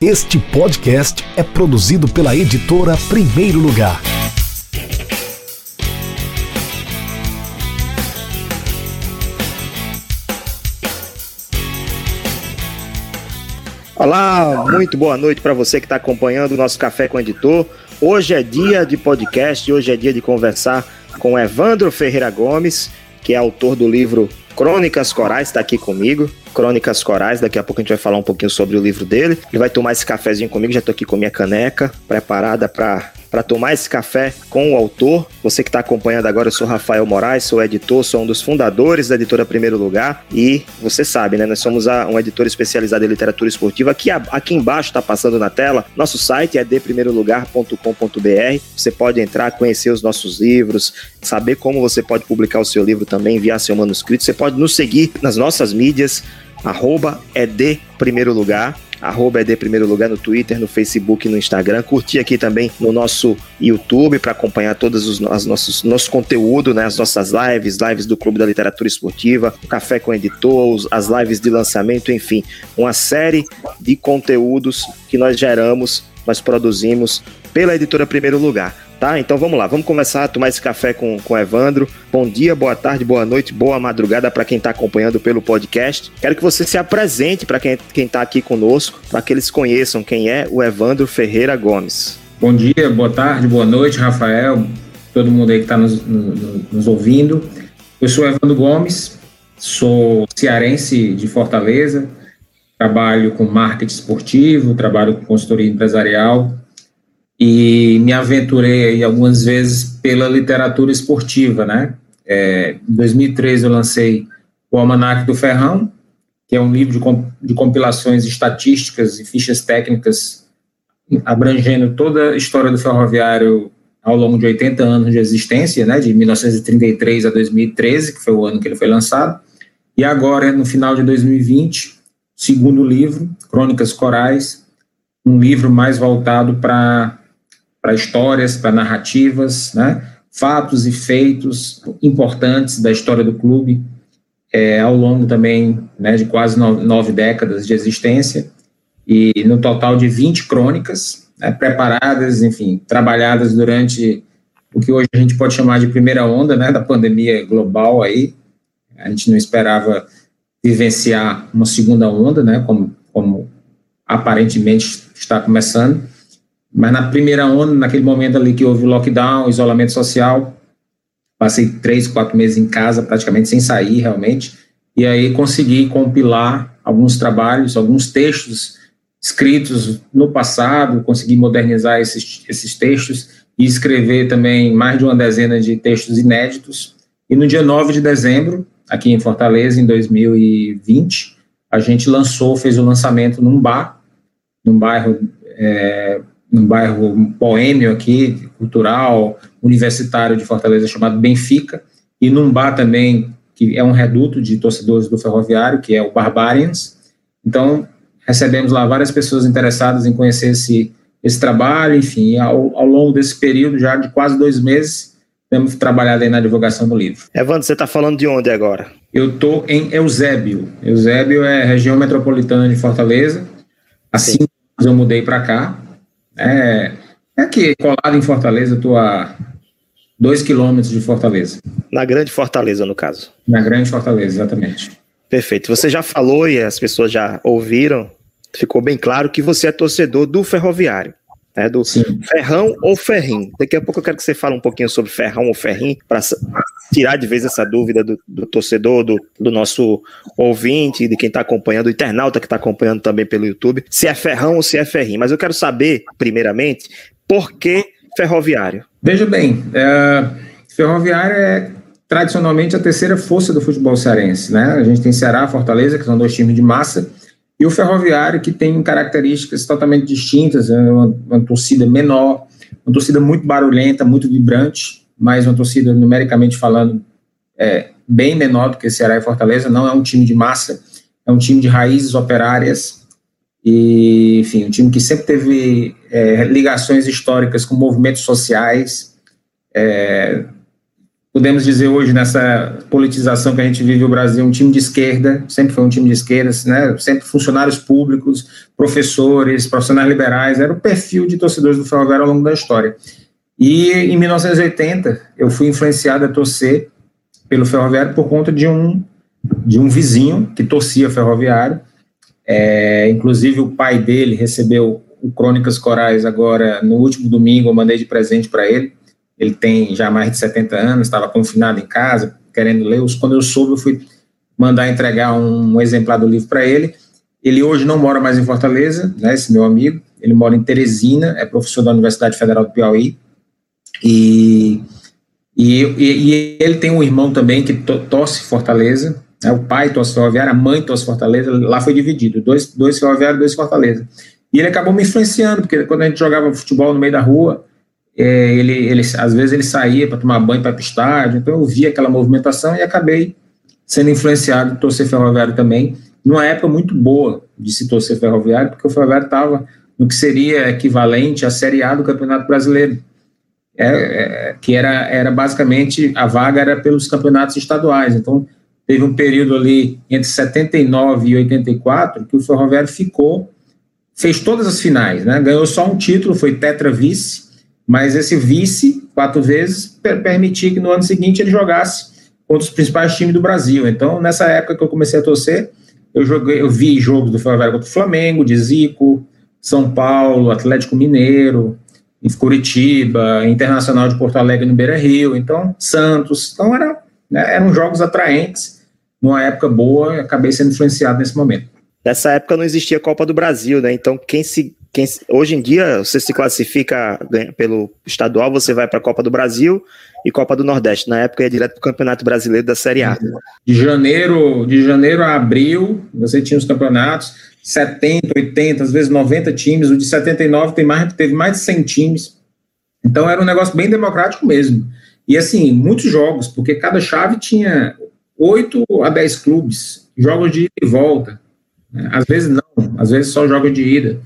Este podcast é produzido pela editora Primeiro Lugar. Olá, muito boa noite para você que está acompanhando o nosso Café com o Editor. Hoje é dia de podcast, hoje é dia de conversar com Evandro Ferreira Gomes, que é autor do livro Crônicas Corais, está aqui comigo. Crônicas Corais. Daqui a pouco a gente vai falar um pouquinho sobre o livro dele. Ele vai tomar esse cafezinho comigo, já estou aqui com minha caneca preparada para para tomar esse café com o autor. Você que está acompanhando agora, eu sou Rafael Moraes, sou editor, sou um dos fundadores da editora Primeiro Lugar e você sabe, né? Nós somos a, um editor especializado em literatura esportiva. Aqui, aqui embaixo está passando na tela. Nosso site é deprimeirolugar.com.br. Você pode entrar, conhecer os nossos livros, saber como você pode publicar o seu livro também, enviar seu manuscrito. Você pode nos seguir nas nossas mídias arroba é de primeiro lugar arroba ED Primeiro Lugar no Twitter, no Facebook no Instagram. Curtir aqui também no nosso YouTube para acompanhar todos os as nossos nosso conteúdo, né? As nossas lives, lives do Clube da Literatura Esportiva, o Café com Editor, as lives de lançamento, enfim, uma série de conteúdos que nós geramos, nós produzimos pela editora Primeiro Lugar. Tá? Então vamos lá, vamos começar a tomar esse café com, com o Evandro. Bom dia, boa tarde, boa noite, boa madrugada para quem está acompanhando pelo podcast. Quero que você se apresente para quem está aqui conosco, para que eles conheçam quem é o Evandro Ferreira Gomes. Bom dia, boa tarde, boa noite, Rafael, todo mundo aí que está nos, nos, nos ouvindo. Eu sou Evandro Gomes, sou cearense de Fortaleza, trabalho com marketing esportivo, trabalho com consultoria empresarial e me aventurei algumas vezes pela literatura esportiva, né? É, em 2013 eu lancei o Almanac do Ferrão, que é um livro de, comp de compilações estatísticas e fichas técnicas abrangendo toda a história do ferroviário ao longo de 80 anos de existência, né, de 1933 a 2013, que foi o ano que ele foi lançado, e agora, no final de 2020, segundo livro, Crônicas Corais, um livro mais voltado para para histórias, para narrativas, né? fatos e feitos importantes da história do clube é, ao longo também né, de quase nove, décadas de existência e no total de 20 crônicas né, preparadas, enfim, trabalhadas durante o que hoje a gente pode chamar de primeira onda né, da pandemia global aí. A gente não esperava vivenciar uma segunda onda, né, como, como aparentemente está começando. Mas na primeira onda, naquele momento ali que houve lockdown, isolamento social, passei três, quatro meses em casa, praticamente sem sair realmente, e aí consegui compilar alguns trabalhos, alguns textos escritos no passado, consegui modernizar esses, esses textos e escrever também mais de uma dezena de textos inéditos. E no dia 9 de dezembro, aqui em Fortaleza, em 2020, a gente lançou, fez o lançamento num bar, num bairro é, num bairro boêmio aqui, cultural, universitário de Fortaleza, chamado Benfica, e num bar também, que é um reduto de torcedores do Ferroviário, que é o Barbarians. Então, recebemos lá várias pessoas interessadas em conhecer esse, esse trabalho, enfim, ao, ao longo desse período, já de quase dois meses, temos trabalhado aí na divulgação do livro. Evandro, você está falando de onde agora? Eu estou em Eusébio. Eusébio é região metropolitana de Fortaleza. Assim Sim. eu mudei para cá, é, é aqui, colado em Fortaleza, estou a dois quilômetros de Fortaleza. Na Grande Fortaleza, no caso. Na Grande Fortaleza, exatamente. Perfeito. Você já falou e as pessoas já ouviram, ficou bem claro que você é torcedor do Ferroviário. Né, do Sim. Ferrão ou Ferrim. Daqui a pouco eu quero que você fale um pouquinho sobre Ferrão ou Ferrim, para tirar de vez essa dúvida do, do torcedor, do, do, nosso ouvinte, de quem está acompanhando, o internauta que está acompanhando também pelo YouTube, se é Ferrão ou se é Ferrim. Mas eu quero saber, primeiramente, por que Ferroviário? Veja bem, é, Ferroviário é tradicionalmente a terceira força do futebol cearense. Né? A gente tem Ceará, Fortaleza, que são dois times de massa, e o Ferroviário, que tem características totalmente distintas, é uma, uma torcida menor, uma torcida muito barulhenta, muito vibrante, mas uma torcida numericamente falando é, bem menor do que Ceará e Fortaleza, não é um time de massa, é um time de raízes operárias, e, enfim, um time que sempre teve é, ligações históricas com movimentos sociais, é, podemos dizer hoje, nessa politização que a gente vive no Brasil, um time de esquerda, sempre foi um time de esquerda, né? sempre funcionários públicos, professores, profissionais liberais, era o perfil de torcedores do Ferroviário ao longo da história. E em 1980, eu fui influenciado a torcer pelo Ferroviário por conta de um, de um vizinho que torcia Ferroviário, é, inclusive o pai dele recebeu o Crônicas Corais agora no último domingo, eu mandei de presente para ele, ele tem já mais de 70 anos, estava confinado em casa, querendo ler. Quando eu soube, eu fui mandar entregar um, um exemplar do livro para ele. Ele hoje não mora mais em Fortaleza, né, esse meu amigo, ele mora em Teresina, é professor da Universidade Federal do Piauí, e, e, e ele tem um irmão também que to, torce Fortaleza, né, o pai torce Ferroviária, a mãe torce Fortaleza, lá foi dividido, dois, dois Ferroviários, dois Fortaleza. E ele acabou me influenciando, porque quando a gente jogava futebol no meio da rua, é, ele, ele, às vezes ele saía para tomar banho para o estádio, então eu via aquela movimentação e acabei sendo influenciado de torcer ferroviário também, numa época muito boa de se torcer ferroviário, porque o ferroviário estava no que seria equivalente à Série A do Campeonato Brasileiro, é, é, que era, era basicamente, a vaga era pelos campeonatos estaduais, então teve um período ali entre 79 e 84 que o ferroviário ficou, fez todas as finais, né, ganhou só um título, foi tetra vice, mas esse vice, quatro vezes, permitia que no ano seguinte ele jogasse contra os principais times do Brasil. Então, nessa época que eu comecei a torcer, eu, joguei, eu vi jogos do Ferroviário contra o Flamengo, de Zico, São Paulo, Atlético Mineiro, em Curitiba, Internacional de Porto Alegre no Beira Rio, então Santos. Então era, né, eram jogos atraentes, numa época boa, acabei sendo influenciado nesse momento. Nessa época não existia Copa do Brasil, né? Então quem se quem, hoje em dia, você se classifica pelo estadual, você vai para a Copa do Brasil e Copa do Nordeste. Na época ia direto para o Campeonato Brasileiro da Série A. De janeiro, de janeiro a abril, você tinha os campeonatos, 70, 80, às vezes 90 times. O de 79 tem mais, teve mais de 100 times. Então era um negócio bem democrático mesmo. E assim, muitos jogos, porque cada chave tinha 8 a 10 clubes, jogos de ida e volta. Às vezes não, às vezes só jogos de ida.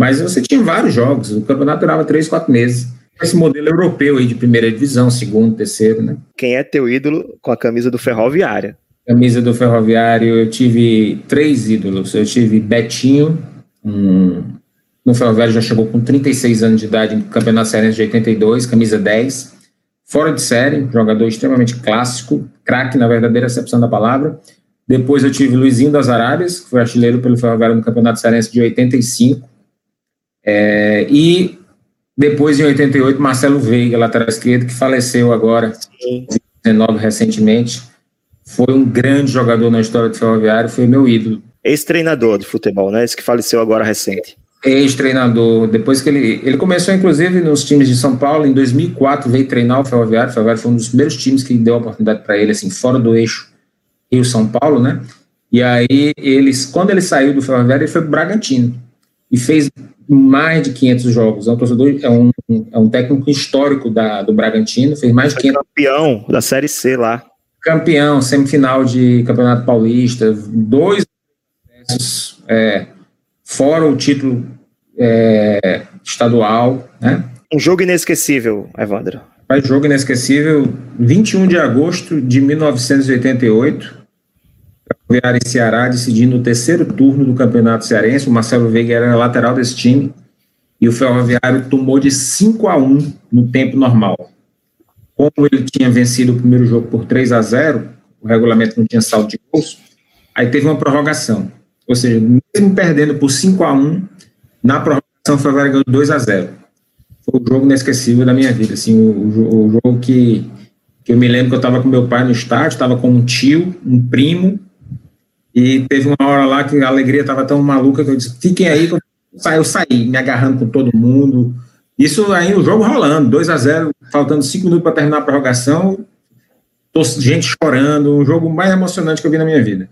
Mas você tinha vários jogos, o campeonato durava três, quatro meses. Esse modelo europeu aí de primeira divisão, segundo, terceiro, né? Quem é teu ídolo com a camisa do Ferroviária? Camisa do Ferroviário, eu tive três ídolos. Eu tive Betinho, um, no Ferroviário já chegou com 36 anos de idade no Campeonato Cearense de 82, camisa 10. Fora de série, jogador extremamente clássico, craque na verdadeira acepção da palavra. Depois eu tive Luizinho das Arábias, que foi artilheiro pelo Ferroviário no Campeonato Cearense de 85. É, e depois, em 88, Marcelo Veiga, lateral esquerdo, que faleceu agora, em 19 recentemente. Foi um grande jogador na história do Ferroviário, foi meu ídolo. Ex-treinador de futebol, né? Esse que faleceu agora recente. Ex-treinador. Depois que ele. Ele começou, inclusive, nos times de São Paulo. Em 2004, veio treinar o Ferroviário. O Ferroviário foi um dos primeiros times que deu a oportunidade para ele, assim, fora do eixo Rio-São Paulo, né? E aí, eles, quando ele saiu do Ferroviário, ele foi para o Bragantino. E fez mais de 500 jogos. É um torcedor, é um, é um técnico histórico da, do Bragantino, fez mais de 500. Campeão da Série C lá. Campeão, semifinal de Campeonato Paulista, dois é, fora o título é, estadual, né? Um jogo inesquecível, Evandro. Faz jogo inesquecível, 21 de agosto de 1988, Ferroviária e Ceará decidindo o terceiro turno do Campeonato Cearense. O Marcelo Veiga era lateral desse time. E o Ferroviário tomou de 5 a 1 no tempo normal. Como ele tinha vencido o primeiro jogo por 3 a 0 o regulamento não tinha saldo de gols, aí teve uma prorrogação. Ou seja, mesmo perdendo por 5 a 1 na prorrogação o Ferroviário ganhou 2 a 0 Foi o jogo inesquecível da minha vida. Assim, o, o, o jogo que, que eu me lembro que eu estava com meu pai no estádio, estava com um tio, um primo, e teve uma hora lá que a alegria estava tão maluca que eu disse: fiquem aí. Eu saí, me agarrando com todo mundo. Isso aí, o jogo rolando, 2 a 0 faltando 5 minutos para terminar a prorrogação. Gente chorando, um jogo mais emocionante que eu vi na minha vida.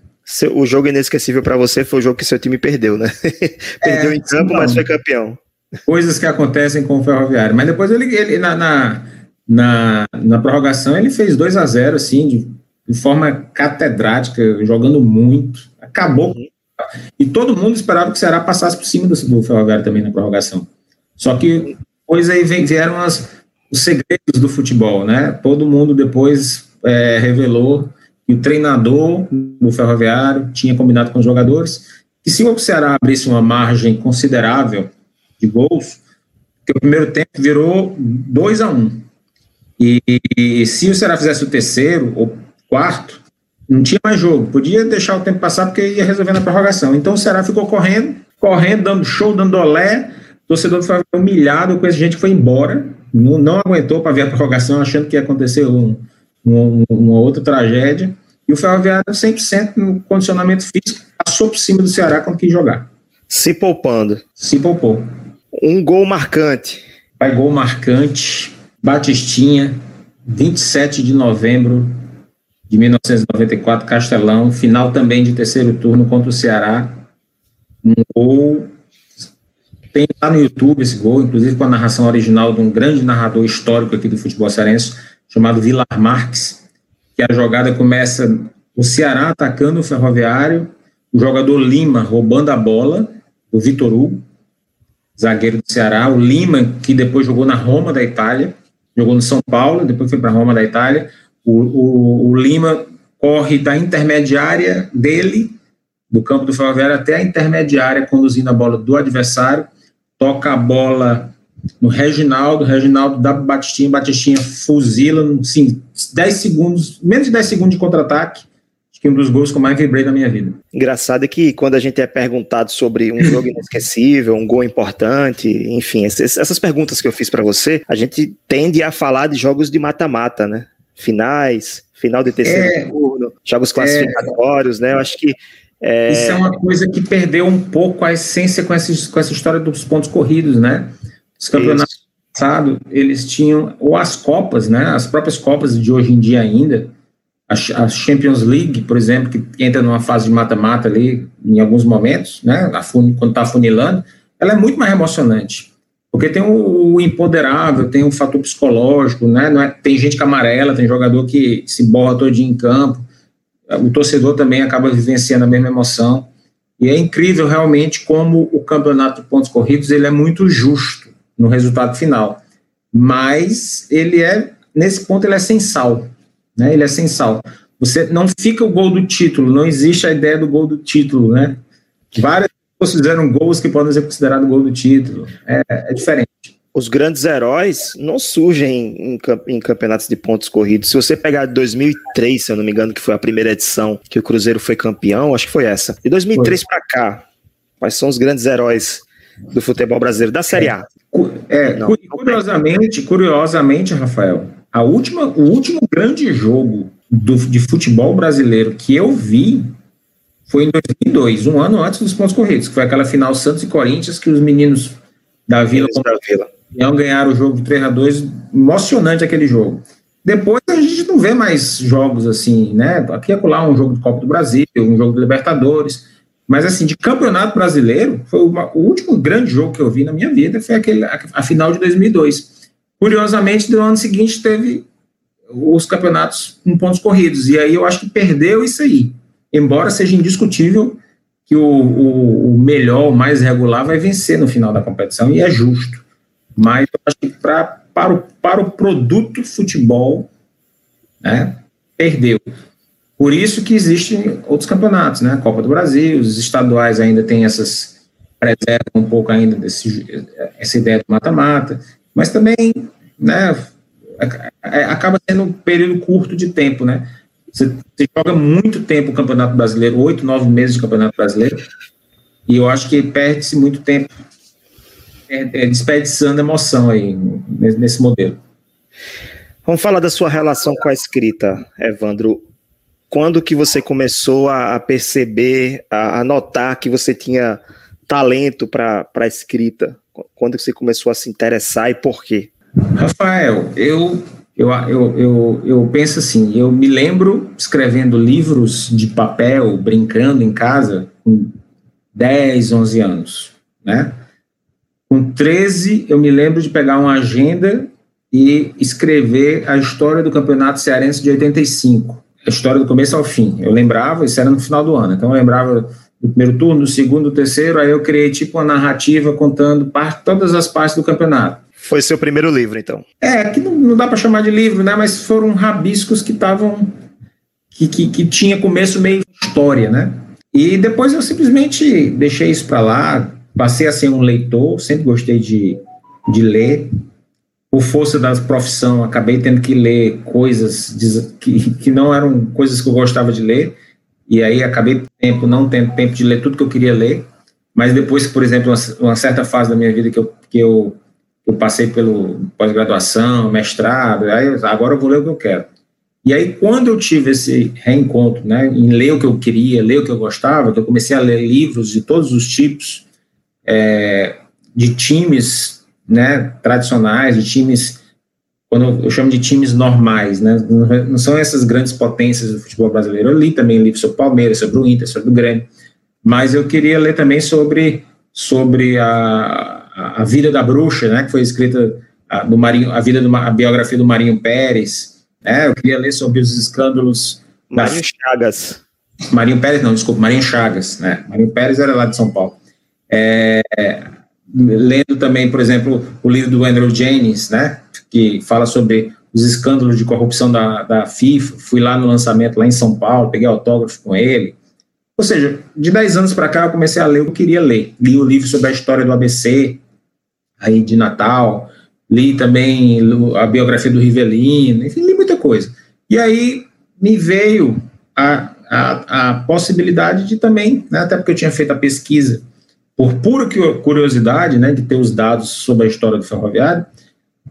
O jogo inesquecível para você foi o jogo que seu time perdeu, né? perdeu é, em campo, mas foi campeão. Coisas que acontecem com o Ferroviário. Mas depois ele, ele na, na, na, na prorrogação, ele fez 2 a 0 assim, de de forma catedrática, jogando muito. Acabou. E todo mundo esperava que o Ceará passasse por cima do, do Ferroviário também na prorrogação. Só que depois aí vieram as, os segredos do futebol, né? Todo mundo depois é, revelou que o treinador do Ferroviário tinha combinado com os jogadores que se o Ceará abrisse uma margem considerável de gols, que o primeiro tempo virou 2 a 1 um. E, e se o Ceará fizesse o terceiro ou quarto, não tinha mais jogo. Podia deixar o tempo passar porque ia resolver na prorrogação. Então o Ceará ficou correndo, correndo, dando show, dando olé. O torcedor foi humilhado com essa gente que foi embora. Não, não aguentou para ver a prorrogação, achando que ia acontecer um, um, uma outra tragédia. E o Ferroviário 100% no condicionamento físico, passou por cima do Ceará quando quis jogar. Se poupando. Se poupou. Um gol marcante. Vai gol marcante. Batistinha, 27 de novembro de 1994, Castelão. Final também de terceiro turno contra o Ceará. Um gol. Tem lá no YouTube esse gol, inclusive com a narração original de um grande narrador histórico aqui do futebol cearense, chamado Vilar Marques que a jogada começa o Ceará atacando o Ferroviário, o jogador Lima roubando a bola, o Vitor Hugo, zagueiro do Ceará, o Lima, que depois jogou na Roma da Itália, jogou no São Paulo, depois foi para Roma da Itália, o, o, o, Lima corre da intermediária dele, do campo do Ferroviário, até a intermediária, conduzindo a bola do adversário, toca a bola no Reginaldo, Reginaldo dá Batistinha, Batistinha fuzila, sim, 10 segundos, menos de 10 segundos de contra-ataque, acho que um dos gols que eu mais vibrei na minha vida. Engraçado é que quando a gente é perguntado sobre um jogo inesquecível, um gol importante, enfim, essas perguntas que eu fiz para você, a gente tende a falar de jogos de mata-mata, né? Finais, final de terceiro é, turno, jogos classificatórios, é, né? Eu acho que é... Isso é uma coisa que perdeu um pouco a essência com essa, com essa história dos pontos corridos, né? Os campeonatos passados, eles tinham, ou as Copas, né, as próprias Copas de hoje em dia ainda, a, a Champions League, por exemplo, que entra numa fase de mata-mata ali, em alguns momentos, né, quando está funilando, ela é muito mais emocionante. Porque tem o, empoderável, tem o fator psicológico, né? É, tem gente que amarela, tem jogador que se borra todo dia em campo. O torcedor também acaba vivenciando a mesma emoção. E é incrível realmente como o campeonato de pontos corridos ele é muito justo no resultado final. Mas ele é, nesse ponto, ele é sem sal. Né? Ele é sem sal. Você não fica o gol do título, não existe a ideia do gol do título, né? Várias pessoas fizeram gols que podem ser considerados gol do título. É, é diferente os grandes heróis não surgem em, em, campeonatos de pontos corridos. Se você pegar 2003, se eu não me engano, que foi a primeira edição que o Cruzeiro foi campeão, acho que foi essa. De 2003 para cá, quais são os grandes heróis do futebol brasileiro, da Série A? É, não, curiosamente, curiosamente, Rafael, a última, o último grande jogo do, de futebol brasileiro que eu vi foi em 2002, um ano antes dos pontos corridos, que foi aquela final Santos e Corinthians que os meninos da Vila, da Vila. ganharam o jogo de 3 a 2 emocionante aquele jogo. Depois a gente não vê mais jogos assim, né? Aqui é colar um jogo de Copa do Brasil, um jogo de Libertadores. Mas, assim, de campeonato brasileiro, foi uma, o último grande jogo que eu vi na minha vida foi aquele, a, a final de 2002. Curiosamente, no ano seguinte teve os campeonatos com pontos corridos. E aí eu acho que perdeu isso aí. Embora seja indiscutível que o, o, o melhor, o mais regular, vai vencer no final da competição, e é justo. Mas eu acho que pra, para, o, para o produto futebol, né, perdeu. Por isso que existem outros campeonatos, né? A Copa do Brasil, os estaduais ainda têm essas preservam um pouco ainda desse, essa ideia do mata-mata, mas também, né? Acaba sendo um período curto de tempo, né? Você, você joga muito tempo o Campeonato Brasileiro, oito, nove meses de Campeonato Brasileiro, e eu acho que perde-se muito tempo é, é, desperdiçando emoção aí nesse, modelo. Vamos falar da sua relação com a escrita, Evandro quando que você começou a, perceber, a, a notar que você tinha talento para a escrita? Quando que você começou a se interessar e por quê? Rafael, eu, eu, eu, eu, eu penso assim, eu me lembro escrevendo livros de papel, brincando em casa, com 10, 11 anos, né? Com 13, eu me lembro de pegar uma agenda e escrever a história do Campeonato Cearense de 85 a história do começo ao fim. Eu lembrava, isso era no final do ano, então eu lembrava no primeiro turno, no segundo, no terceiro, aí eu criei tipo uma narrativa contando parte, todas as partes do campeonato. Foi seu primeiro livro, então? É, que não, não dá para chamar de livro, né? Mas foram rabiscos que estavam. Que, que, que tinha começo, meio história, né? E depois eu simplesmente deixei isso para lá, passei a ser um leitor, sempre gostei de, de ler. Por força da profissão, acabei tendo que ler coisas que, que não eram coisas que eu gostava de ler, e aí acabei tempo não tendo tempo de ler tudo que eu queria ler. Mas depois, por exemplo, uma, uma certa fase da minha vida que eu, que eu, eu passei pelo pós-graduação, mestrado, aí agora eu vou ler o que eu quero. E aí, quando eu tive esse reencontro, né, em ler o que eu queria, ler o que eu gostava, eu comecei a ler livros de todos os tipos, é, de times né, tradicionais, de times, quando eu chamo de times normais, né, não são essas grandes potências do futebol brasileiro. Eu li também livros sobre o Palmeiras, sobre o Inter, sobre o Grêmio, mas eu queria ler também sobre, sobre a, a vida da bruxa, né, que foi escrita a, do Marinho, a vida do, a biografia do Marinho Pérez, é, eu queria ler sobre os escândalos. Marinho Chagas. Marinho Pérez, não, desculpa, Marinho Chagas, né? Marinho Pérez era lá de São Paulo. É, lendo também, por exemplo, o livro do Andrew Jennings, né? Que fala sobre os escândalos de corrupção da, da FIFA. Fui lá no lançamento, lá em São Paulo, peguei autógrafo com ele. Ou seja, de 10 anos para cá eu comecei a ler o que eu queria ler. Li o livro sobre a história do ABC, aí de Natal, li também a biografia do Rivelino, enfim, li muita coisa. E aí me veio a, a, a possibilidade de também, né, até porque eu tinha feito a pesquisa por pura curiosidade, né, de ter os dados sobre a história do ferroviário,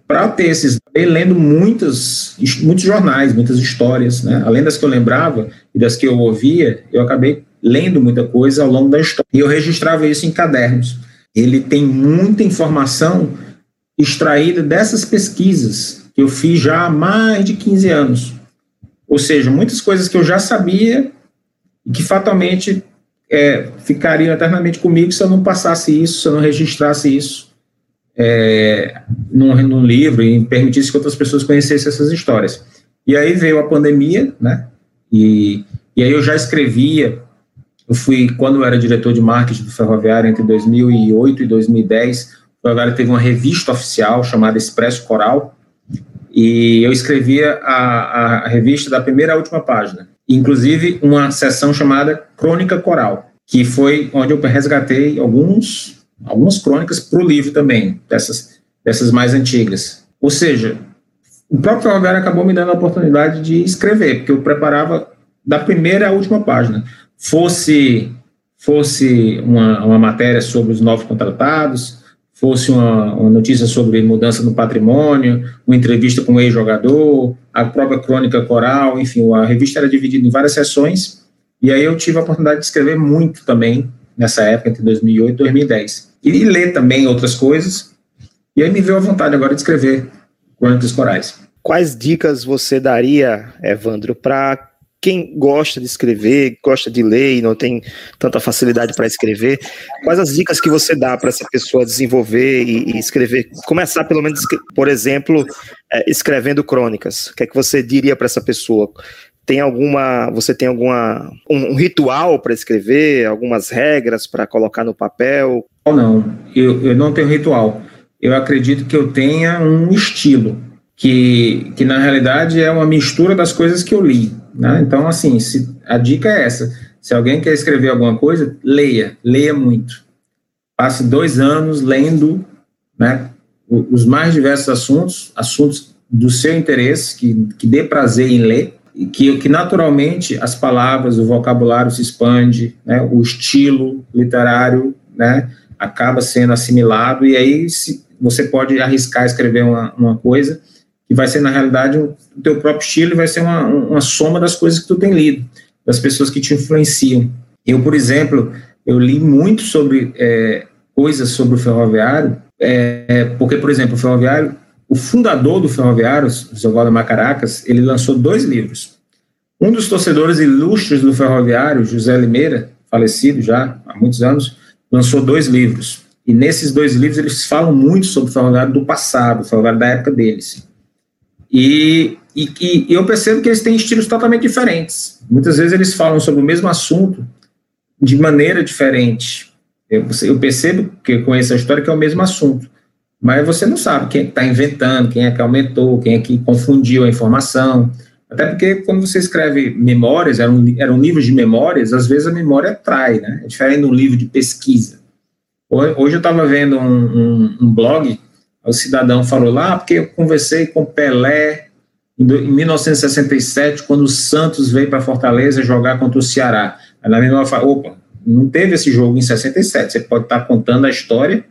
para ter esses, lendo muitas, muitos jornais, muitas histórias, né, além das que eu lembrava e das que eu ouvia, eu acabei lendo muita coisa ao longo da história. E eu registrava isso em cadernos. Ele tem muita informação extraída dessas pesquisas que eu fiz já há mais de 15 anos. Ou seja, muitas coisas que eu já sabia e que fatalmente é, ficariam eternamente comigo se eu não passasse isso, se eu não registrasse isso é, num, num livro e permitisse que outras pessoas conhecessem essas histórias. E aí veio a pandemia, né? E, e aí eu já escrevia. Eu fui, quando eu era diretor de marketing do Ferroviário, entre 2008 e 2010, o Ferroviário teve uma revista oficial chamada Expresso Coral, e eu escrevia a, a revista da primeira à última página, inclusive uma seção chamada Crônica Coral, que foi onde eu resgatei alguns, algumas crônicas para o livro também, dessas, dessas mais antigas. Ou seja, o próprio Ferroviário acabou me dando a oportunidade de escrever, porque eu preparava da primeira à última página. Fosse, fosse uma, uma matéria sobre os novos contratados, fosse uma, uma, notícia sobre mudança no patrimônio, uma entrevista com um ex-jogador, a própria crônica coral, enfim, a revista era dividida em várias sessões, e aí eu tive a oportunidade de escrever muito também, nessa época, entre 2008 e 2010. E ler também outras coisas, e aí me veio a vontade agora de escrever crônicas corais. Quais dicas você daria, Evandro, para quem gosta de escrever, gosta de ler e não tem tanta facilidade para escrever, quais as dicas que você dá para essa pessoa desenvolver e, e, escrever? Começar, pelo menos, por exemplo, é, escrevendo crônicas. O que é que você diria para essa pessoa? Tem alguma, você tem alguma um, um ritual para escrever, algumas regras para colocar no papel? Não, eu, eu não tenho ritual. Eu acredito que eu tenha um estilo que, que na realidade é uma mistura das coisas que eu li. Né? Então, assim, se, a dica é essa: se alguém quer escrever alguma coisa, leia, leia muito. Passe dois anos lendo né, os mais diversos assuntos, assuntos do seu interesse, que, que dê prazer em ler, que, que naturalmente as palavras, o vocabulário se expande, né, o estilo literário né, acaba sendo assimilado, e aí se, você pode arriscar escrever uma, uma coisa que vai ser, na realidade, o teu próprio estilo vai ser uma, uma soma das coisas que tu tem lido, das pessoas que te influenciam. Eu, por exemplo, eu li muito sobre é, coisas sobre o ferroviário, é, porque, por exemplo, o ferroviário, o fundador do ferroviário, o seu Valdemar Caracas, ele lançou dois livros. Um dos torcedores ilustres do ferroviário, José Limeira, falecido já há muitos anos, lançou dois livros. E nesses dois livros eles falam muito sobre o ferroviário do passado, o ferroviário da época deles. E, e, e, eu percebo que eles têm estilos totalmente diferentes. Muitas vezes eles falam sobre o mesmo assunto de maneira diferente. Eu, eu percebo que com essa história que é o mesmo assunto, mas você não sabe quem está inventando, quem é que aumentou, quem é que confundiu a informação. Até porque quando você escreve memórias, era um, era um livro de memórias, às vezes a memória trai, né? É diferente de um livro de pesquisa. Hoje eu estava vendo um, um, um, blog, o cidadão falou lá, porque eu conversei com Pelé em, em 1967, quando o Santos veio para Fortaleza jogar contra o Ceará. Aí na fala, opa, não teve esse jogo em 67, você pode estar tá contando a história,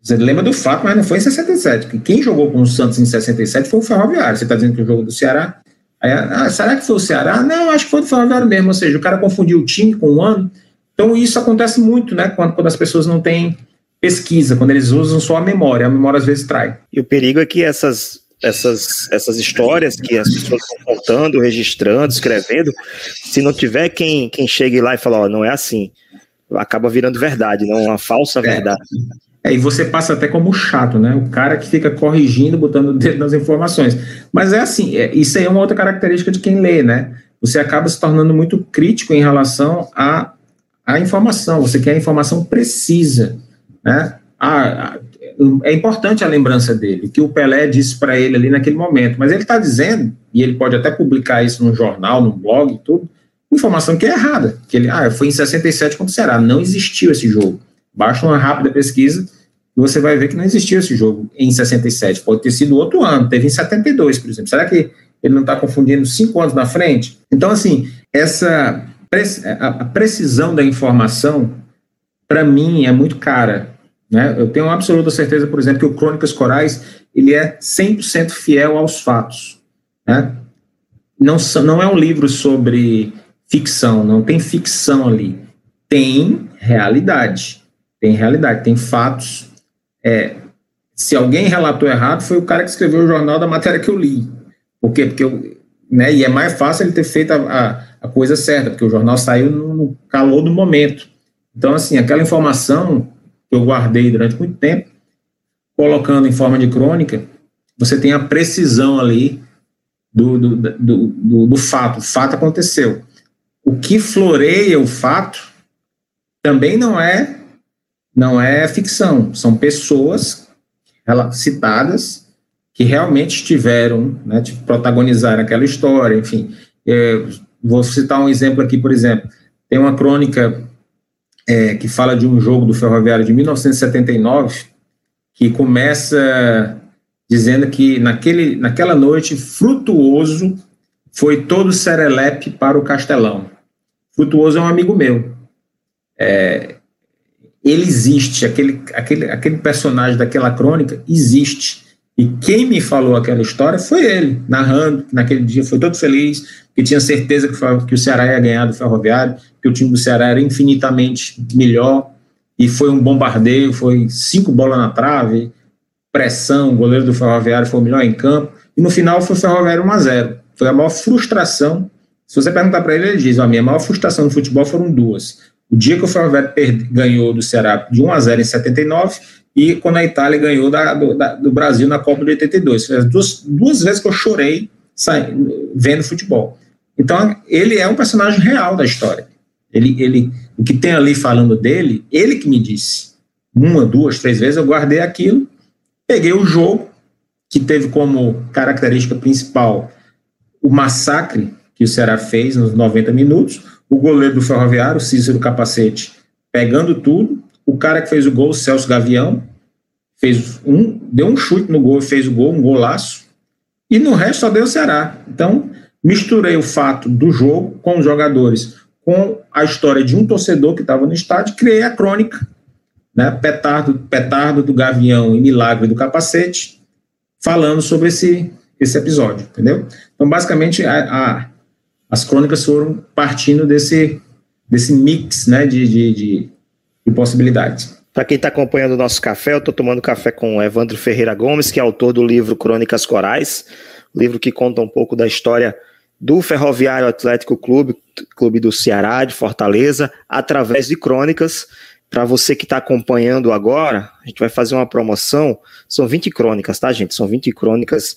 você lembra do fato, mas não foi em 67, porque quem jogou com o Santos em 67 foi o Ferroviário, você está dizendo que o jogo do Ceará Aí, ah, será que foi o Ceará? Não, acho que foi do Ferroviário mesmo, ou seja, o cara confundiu o time com o ano. Então isso acontece muito, né, quando, quando as pessoas não têm pesquisa, quando eles usam só a memória, a memória às vezes trai. E o perigo é que essas, essas, essas histórias que as pessoas estão contando, registrando, escrevendo, se não tiver quem, quem chegue lá e fala, ó, não é assim, acaba virando verdade, não uma falsa é. verdade. É, e você passa até como chato, né? O cara que fica corrigindo, botando o dedo nas informações. Mas é assim, é, isso aí é uma outra característica de quem lê, né? Você acaba se tornando muito crítico em relação à, à informação. Você quer a informação precisa, né? A, a, é importante a lembrança dele, que o Pelé disse para ele ali naquele momento. Mas ele está dizendo, e ele pode até publicar isso num jornal, num blog e tudo, informação que é errada. Que ele, ah, foi em 67 contra o Ceará. Não existiu esse jogo. Basta uma rápida pesquisa e você vai ver que não existiu esse jogo em 67. Pode ter sido outro ano, teve em 72, por exemplo. Será que ele não está confundindo cinco anos na frente? Então, assim, essa a precisão da informação, para mim, é muito cara. Né? Eu tenho absoluta certeza, por exemplo, que o Crônicas Corais ele é 100% fiel aos fatos. Né? Não, não é um livro sobre ficção, não tem ficção ali. Tem realidade tem realidade, tem fatos. É, se alguém relatou errado, foi o cara que escreveu o jornal da matéria que eu li. Por quê? Porque eu, né, e é mais fácil ele ter feito a, a, a coisa certa, porque o jornal saiu no, no, calor do momento. Então, assim, aquela informação que eu guardei durante muito tempo, colocando em forma de crônica, você tem a precisão ali do, do, do, do, do fato. O fato aconteceu. O que floreia o fato também não é não é ficção, são pessoas citadas que realmente tiveram, né, protagonizaram aquela história, enfim. É, vou citar um exemplo aqui, por exemplo, tem uma crônica é, que fala de um jogo do Ferroviário de 1979, que começa dizendo que naquele, naquela noite, Frutuoso foi todo serelepe para o Castelão. Frutuoso é um amigo meu. É, ele existe, aquele, aquele, aquele personagem daquela crônica existe. E quem me falou aquela história foi ele, narrando, que naquele dia foi todo feliz, que tinha certeza que, que o Ceará ia ganhar do Ferroviário, que o time do Ceará era infinitamente melhor, e foi um bombardeio, foi cinco bolas na trave, pressão, o goleiro do Ferroviário foi o melhor em campo, e no final foi o Ferroviário 1 a 0 Foi a maior frustração. Se você perguntar para ele, ele diz: a minha maior frustração no futebol foram duas. O dia que o Ferroviário ganhou do Ceará de 1 a 0 em 79 e quando a Itália ganhou da, do, da, do, Brasil na Copa de 82. Foi as duas, duas vezes que eu chorei vendo futebol. Então, ele é um personagem real da história. Ele, ele, o que tem ali falando dele, ele que me disse. Uma, duas, três vezes eu guardei aquilo, peguei o jogo, que teve como característica principal o massacre que o Ceará fez nos 90 minutos, o goleiro do Ferroviário, Cícero Capacete, pegando tudo, o cara que fez o gol, Celso Gavião, fez um, deu um chute no gol, fez o gol, um golaço, e no resto só deu o Ceará. Então, misturei o fato do jogo com os jogadores, com a história de um torcedor que estava no estádio, criei a crônica, né, petardo, petardo do Gavião e Milagre do Capacete, falando sobre esse, esse episódio, entendeu? Então, basicamente, a, a as crônicas foram partindo desse, desse mix né, de, de, de, de possibilidades. Para quem está acompanhando o nosso café, eu estou tomando café com Evandro Ferreira Gomes, que é autor do livro Crônicas Corais, livro que conta um pouco da história do Ferroviário Atlético Clube, clube do Ceará, de Fortaleza, através de crônicas. Para você que está acompanhando agora, a gente vai fazer uma promoção. São 20 crônicas, tá, gente? São 20 crônicas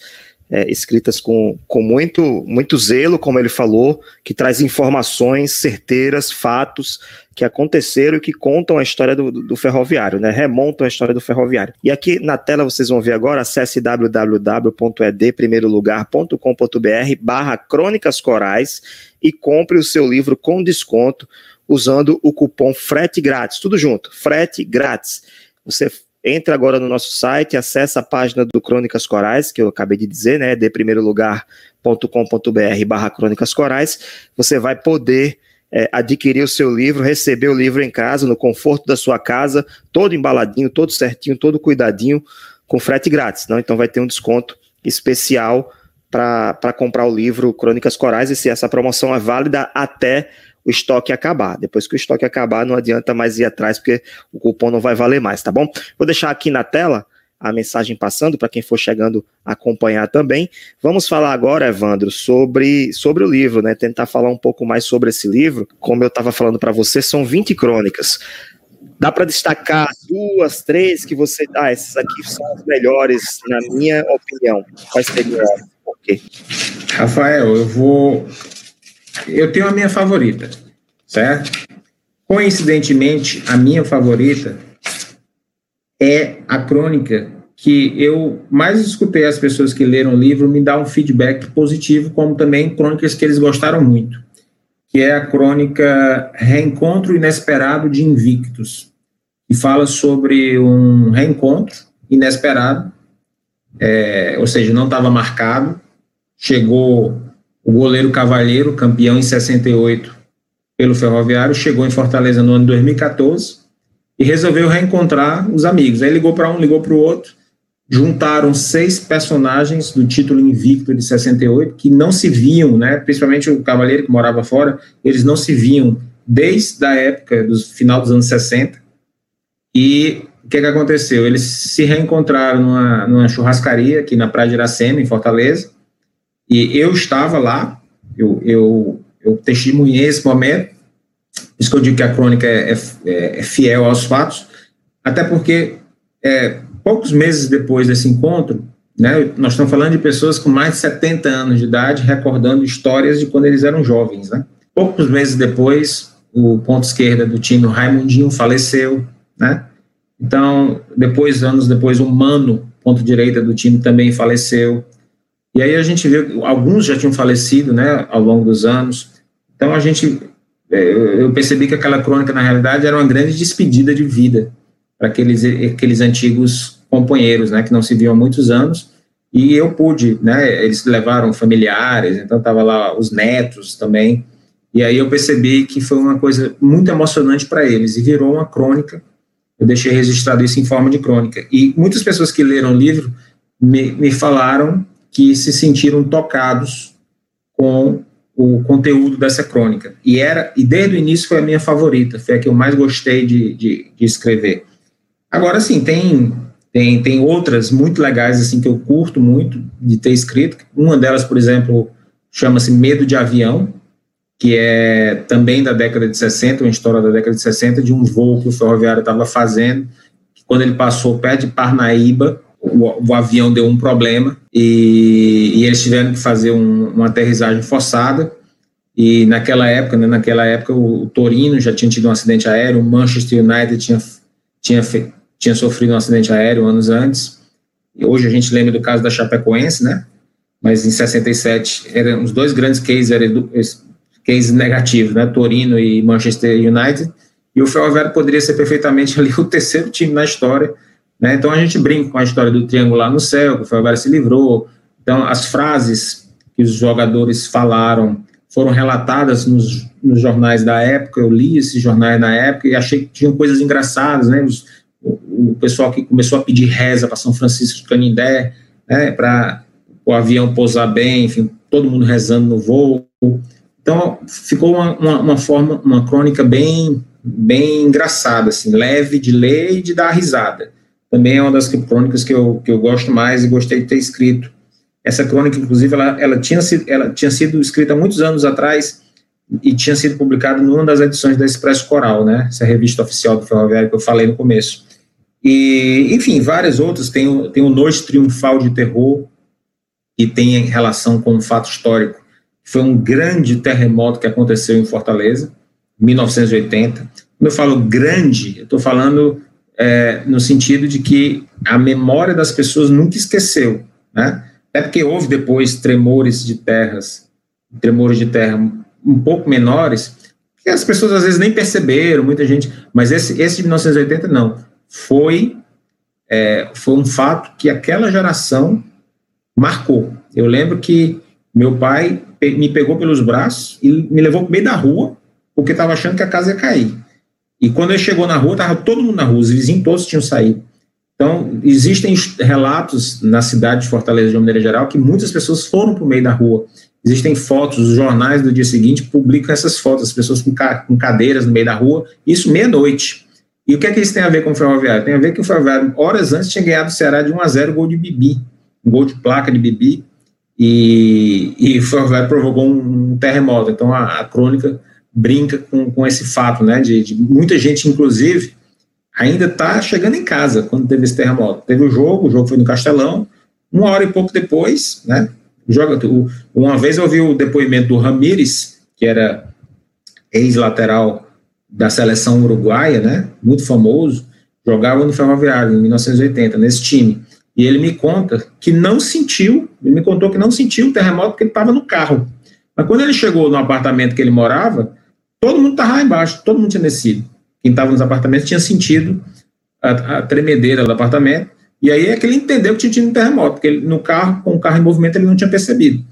é, escritas com, com muito, muito zelo, como ele falou, que traz informações certeiras, fatos que aconteceram e que contam a história do, do, ferroviário, né? Remontam a história do ferroviário. E aqui na tela vocês vão ver agora, acesse www.edprimeirolugar.com.br barra Crônicas Corais e compre o seu livro com desconto usando o cupom frete grátis, tudo junto, frete grátis. Você entra agora no nosso site, acessa a página do Crônicas Corais, que eu acabei de dizer, né, de primeiro lugar.com.br barra Crônicas Corais, você vai poder é, adquirir o seu livro, receber o livro em casa, no conforto da sua casa, todo embaladinho, todo certinho, todo cuidadinho, com frete grátis, não? Então vai ter um desconto especial para comprar o livro Crônicas Corais, e se essa promoção é válida até o estoque acabar. Depois que o estoque acabar, não adianta mais ir atrás, porque o cupom não vai valer mais, tá bom? Vou deixar aqui na tela a mensagem passando para quem for chegando acompanhar também. Vamos falar agora, Evandro, sobre, sobre o livro, né? Tentar falar um pouco mais sobre esse livro. Como eu estava falando para você, são 20 crônicas. Dá para destacar duas, três que você. Ah, essas aqui são as melhores, na minha opinião. Quais seriam? Por quê? Rafael, eu vou eu tenho a minha favorita, certo? Coincidentemente, a minha favorita é a crônica que eu mais escutei as pessoas que leram o livro me dar um feedback positivo, como também crônicas que eles gostaram muito, que é a crônica Reencontro Inesperado de Invictus, que fala sobre um reencontro inesperado, é, ou seja, não estava marcado, chegou o goleiro Cavalheiro, campeão em 68 pelo Ferroviário, chegou em Fortaleza no ano 2014 e resolveu reencontrar os amigos. Aí ligou para um, ligou para o outro, juntaram seis personagens do título invicto de 68 que não se viam, né? Principalmente o Cavaleiro que morava fora, eles não se viam desde a época do final dos anos 60. E o que, que aconteceu? Eles se reencontraram numa, numa churrascaria aqui na Praia de Iracema, em Fortaleza e eu estava lá, eu, eu, eu testemunhei esse momento, por isso que eu digo que a crônica é, é, é fiel aos fatos, até porque é, poucos meses depois desse encontro, né, nós estamos falando de pessoas com mais de 70 anos de idade recordando histórias de quando eles eram jovens. Né? Poucos meses depois, o ponto esquerda do time, Raimundinho, faleceu. Né? Então, depois, anos depois, o Mano, ponto direita do time, também faleceu. E aí a gente viu, alguns já tinham falecido, né, ao longo dos anos. Então a gente, é, eu percebi que aquela crônica, na realidade, era uma grande despedida de vida para aqueles, aqueles antigos companheiros, né, que não se viam há muitos anos. E eu pude, né, eles levaram familiares, então estava lá os netos também. E aí eu percebi que foi uma coisa muito emocionante para eles e virou uma crônica. Eu deixei registrado isso em forma de crônica. E muitas pessoas que leram o livro me, me falaram que se sentiram tocados com o conteúdo dessa crônica. E era e desde o início foi a minha favorita, foi a que eu mais gostei de, de, de escrever. Agora sim, tem tem, tem outras muito legais assim que eu curto muito de ter escrito. Uma delas, por exemplo, chama-se Medo de Avião, que é também da década de 60, uma história da década de 60 de um voo que o ferroviário estava fazendo, quando ele passou perto de Parnaíba, o, o avião deu um problema e, e eles tiveram que fazer um, uma aterrissagem forçada. E naquela época, né, naquela época, o, o, Torino já tinha tido um acidente aéreo, o Manchester United tinha, tinha, tinha sofrido um acidente aéreo anos antes. E hoje a gente lembra do caso da Chapecoense, né? Mas em 67 eram os dois grandes cases, eram cases negativos, né? Torino e Manchester United. E o Ferroviário poderia ser perfeitamente ali o terceiro time na história né? Então a gente brinca com a história do triangular no céu, que o Ferroviário se livrou. Então as frases que os jogadores falaram foram relatadas nos, nos, jornais da época. Eu li esses jornais na época e achei que tinham coisas engraçadas, né? Os, o, o, pessoal que começou a pedir reza para São Francisco de Canindé, né? Para o avião pousar bem, enfim, todo mundo rezando no voo. Então ficou uma, uma, uma forma, uma crônica bem bem engraçada, assim, leve de ler e de dar risada também é uma das crônicas que eu, que eu gosto mais e gostei de ter escrito. Essa crônica, inclusive, ela, ela, tinha, ela tinha sido escrita muitos anos atrás e tinha sido publicada numa das edições da Expresso Coral, né? Essa revista oficial do Ferroviário que eu falei no começo. E, enfim, várias outras. Tem, tem o Noite Triunfal de Terror, e tem relação com um fato histórico. Foi um grande terremoto que aconteceu em Fortaleza, 1980. Quando eu falo grande, eu estou falando é, no sentido de que a memória das pessoas nunca esqueceu, né? É porque houve depois tremores de terras, tremores de terra um pouco menores, que as pessoas às vezes nem perceberam, muita gente, mas esse, esse de 1980 não. Foi, é, foi um fato que aquela geração marcou. Eu lembro que meu pai me pegou pelos braços e me levou para meio da rua, porque estava achando que a casa ia cair. E quando ele chegou na rua, estava todo mundo na rua, os vizinhos todos tinham saído. Então, existem relatos na cidade de Fortaleza, de uma maneira geral, que muitas pessoas foram para o meio da rua. Existem fotos, os jornais do dia seguinte publicam essas fotos, as pessoas com, ca com cadeiras no meio da rua, isso meia-noite. E o que é que isso tem a ver com o Ferroviário? Tem a ver que o Ferroviário, horas antes, tinha ganhado o Ceará de 1 a 0 gol de Bibi, um gol de placa de Bibi, e, e o Ferroviário provocou um, um terremoto. Então, a, a crônica brinca com, com esse fato, né, de, de muita gente, inclusive, ainda está chegando em casa quando teve esse terremoto. Teve o jogo, o jogo foi no Castelão, uma hora e pouco depois, né? Joga, uma vez eu ouvi o depoimento do Ramires, que era ex-lateral da seleção uruguaia, né? Muito famoso, jogava no Ferroviário em 1980, nesse time. E ele me conta que não sentiu, ele me contou que não sentiu o terremoto porque ele estava no carro. Mas quando ele chegou no apartamento que ele morava, todo mundo estava lá embaixo, todo mundo tinha descido quem estava nos apartamentos tinha sentido a, a, tremedeira do apartamento, e aí é que ele entendeu que tinha tido um terremoto, porque ele, no carro, com o carro em movimento, ele não tinha percebido.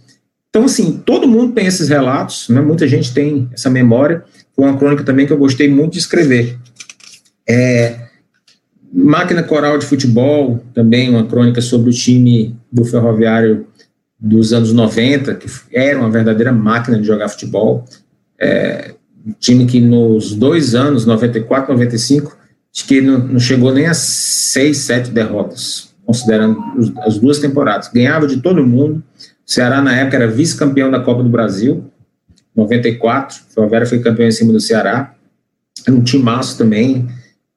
Então, assim, todo mundo tem esses relatos, né? muita gente tem essa memória. Foi uma crônica também que eu gostei muito de escrever. É, Máquina Coral de Futebol, também uma crônica sobre o time do Ferroviário dos anos 90, que era uma verdadeira máquina de jogar futebol. É, um time que nos dois anos, 94, 95, acho que não, não chegou nem a seis, sete derrotas, considerando os, as duas temporadas. Ganhava de todo mundo. O Ceará, na época, era vice-campeão da Copa do Brasil, 94. O Ferroviária foi campeão em cima do Ceará. Era um timaço também.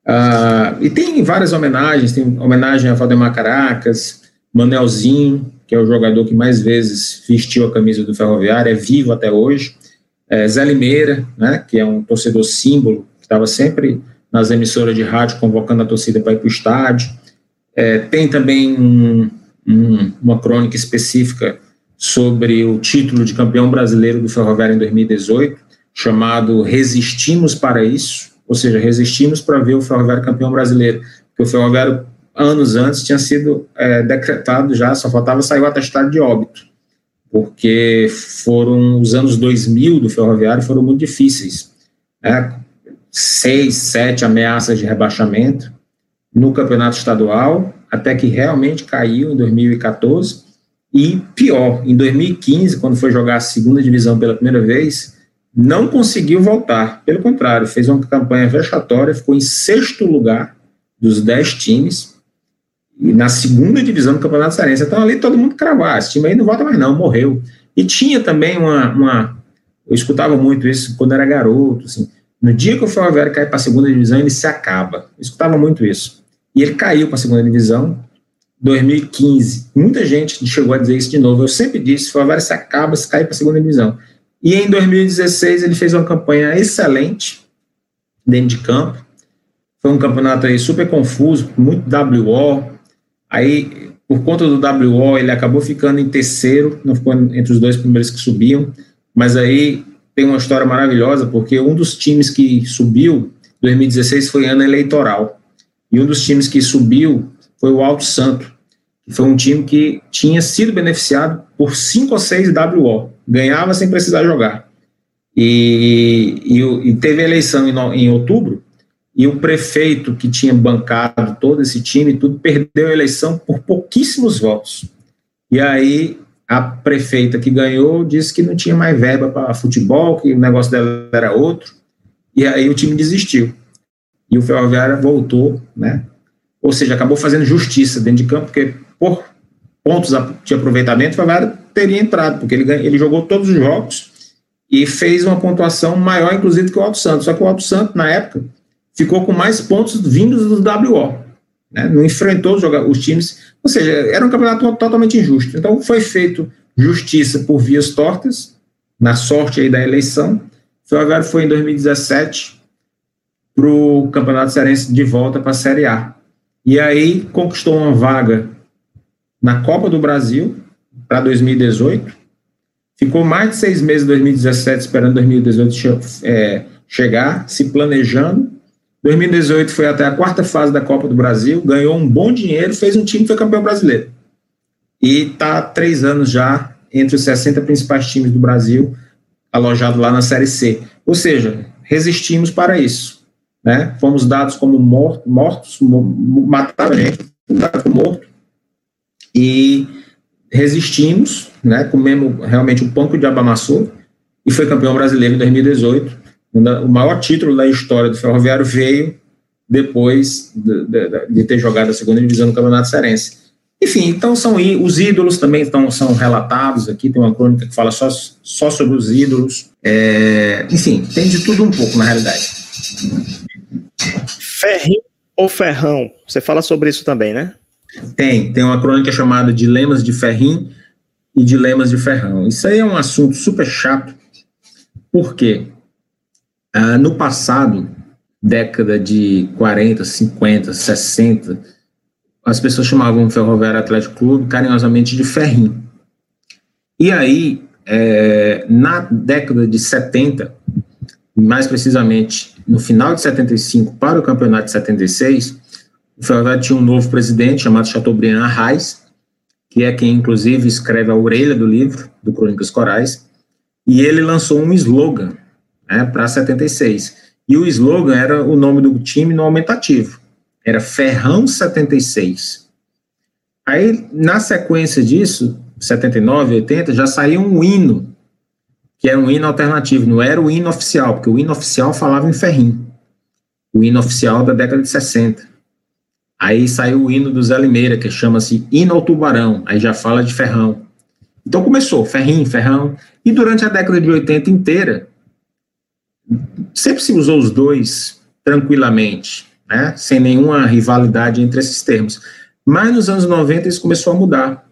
Uh, e tem várias homenagens. Tem homenagem a Valdemar Caracas, Manelzinho, que é o jogador que mais vezes vestiu a camisa do Ferroviário, é vivo até hoje é, Zé Limeira, né, que é um torcedor símbolo, que estava sempre nas emissoras de rádio convocando a torcida para ir para o estádio. É, tem também um, um, uma crônica específica sobre o título de campeão brasileiro do Ferroviário em 2018, chamado Resistimos para Isso, ou seja, resistimos para ver o Ferroviário campeão brasileiro, porque o Ferroviário, anos antes, tinha sido é, decretado já, só faltava sair o atestado de óbito porque foram os anos 2000 do ferroviário foram muito difíceis. Né? Seis, sete ameaças de rebaixamento no campeonato estadual, até que realmente caiu em 2014. E pior, em 2015, quando foi jogar a segunda divisão pela primeira vez, não conseguiu voltar. Pelo contrário, fez uma campanha vexatória, ficou em sexto lugar dos dez times, e na segunda divisão do Campeonato Cearense. Então ali todo mundo cravar, esse time aí não volta mais não, morreu. E tinha também uma, uma eu escutava muito isso quando era garoto, assim, no dia que o Ferroviário cai para a segunda divisão, ele se acaba. Eu escutava muito isso. E ele caiu para a segunda divisão, 2015. Muita gente chegou a dizer isso de novo. Eu sempre disse, o Ferroviário se acaba se cair para a segunda divisão. E em 2016 ele fez uma campanha excelente dentro de campo. Foi um campeonato aí super confuso, muito WO, Aí, por conta do WO, ele acabou ficando em terceiro, não ficou entre os dois primeiros que subiam, mas aí tem uma história maravilhosa, porque um dos times que subiu, 2016 foi ano eleitoral, e um dos times que subiu foi o Alto Santo, que foi um time que tinha sido beneficiado por cinco ou seis WO, ganhava sem precisar jogar. E, e, e teve eleição em, em outubro, e o prefeito que tinha bancado todo esse time, tudo, perdeu a eleição por pouquíssimos votos. E aí a prefeita que ganhou disse que não tinha mais verba para futebol, que o negócio dela era outro, e aí o time desistiu. E o Ferroviário voltou, né? Ou seja, acabou fazendo justiça dentro de campo, porque por pontos de aproveitamento, o Ferroviário teria entrado, porque ele, ele jogou todos os jogos e fez uma pontuação maior, inclusive, que o Alto Santos. Só que o Alto Santos, na época, ficou com mais pontos vindos do WO. né? não enfrentou os, times, ou seja, era um campeonato totalmente injusto. Então foi feito justiça por vias tortas, na sorte aí da eleição. O Ferroviário foi em 2017 para o Campeonato Cearense de volta para a Série A. E aí conquistou uma vaga na Copa do Brasil para 2018. Ficou mais de seis meses em 2017 esperando 2018 é, chegar, se planejando. 2018 foi até a quarta fase da Copa do Brasil, ganhou um bom dinheiro, fez um time que foi campeão brasileiro. E está três anos já entre os 60 principais times do Brasil, alojado lá na Série C. Ou seja, resistimos para isso. Né? Fomos dados como mortos, mataram a gente, como morto, e resistimos, né? comemos realmente o pão diabo amassou, e foi campeão brasileiro em 2018. O maior título da história do Ferroviário veio depois de, de, de ter jogado a segunda divisão no Campeonato Cearense. Enfim, então são os ídolos também estão, são relatados aqui, tem uma crônica que fala só, só sobre os ídolos. É, enfim, tem de tudo um pouco na realidade. Ferrinho ou Ferrão? Você fala sobre isso também, né? Tem, tem uma crônica chamada Dilemas de Ferrim e Dilemas de Ferrão. Isso aí é um assunto super chato, porque ah, no passado, década de 40, 50, 60, as pessoas chamavam o Ferroviário Atlético Clube carinhosamente de Ferrim. E aí, é, na década de 70, mais precisamente no final de 75 para o campeonato de 76, o Ferroviário tinha um novo presidente chamado Chateaubriand Arraes, que é quem inclusive escreve a orelha do livro, do Crônicas Corais, e ele lançou um slogan né, para 76. E o slogan era o nome do time no aumentativo era Ferrão 76. Aí, na sequência disso, 79, 80, já saiu um hino, que era um hino alternativo, não era o hino oficial, porque o hino oficial falava em ferrinho. O hino oficial da década de 60. Aí saiu o hino do Zé Limeira, que chama-se Hino ao Tubarão, aí já fala de ferrão. Então começou, ferrinho, ferrão, e durante a década de 80 inteira, sempre se usou os dois tranquilamente né, sem nenhuma rivalidade entre esses termos. Mas nos anos 90 isso começou a mudar.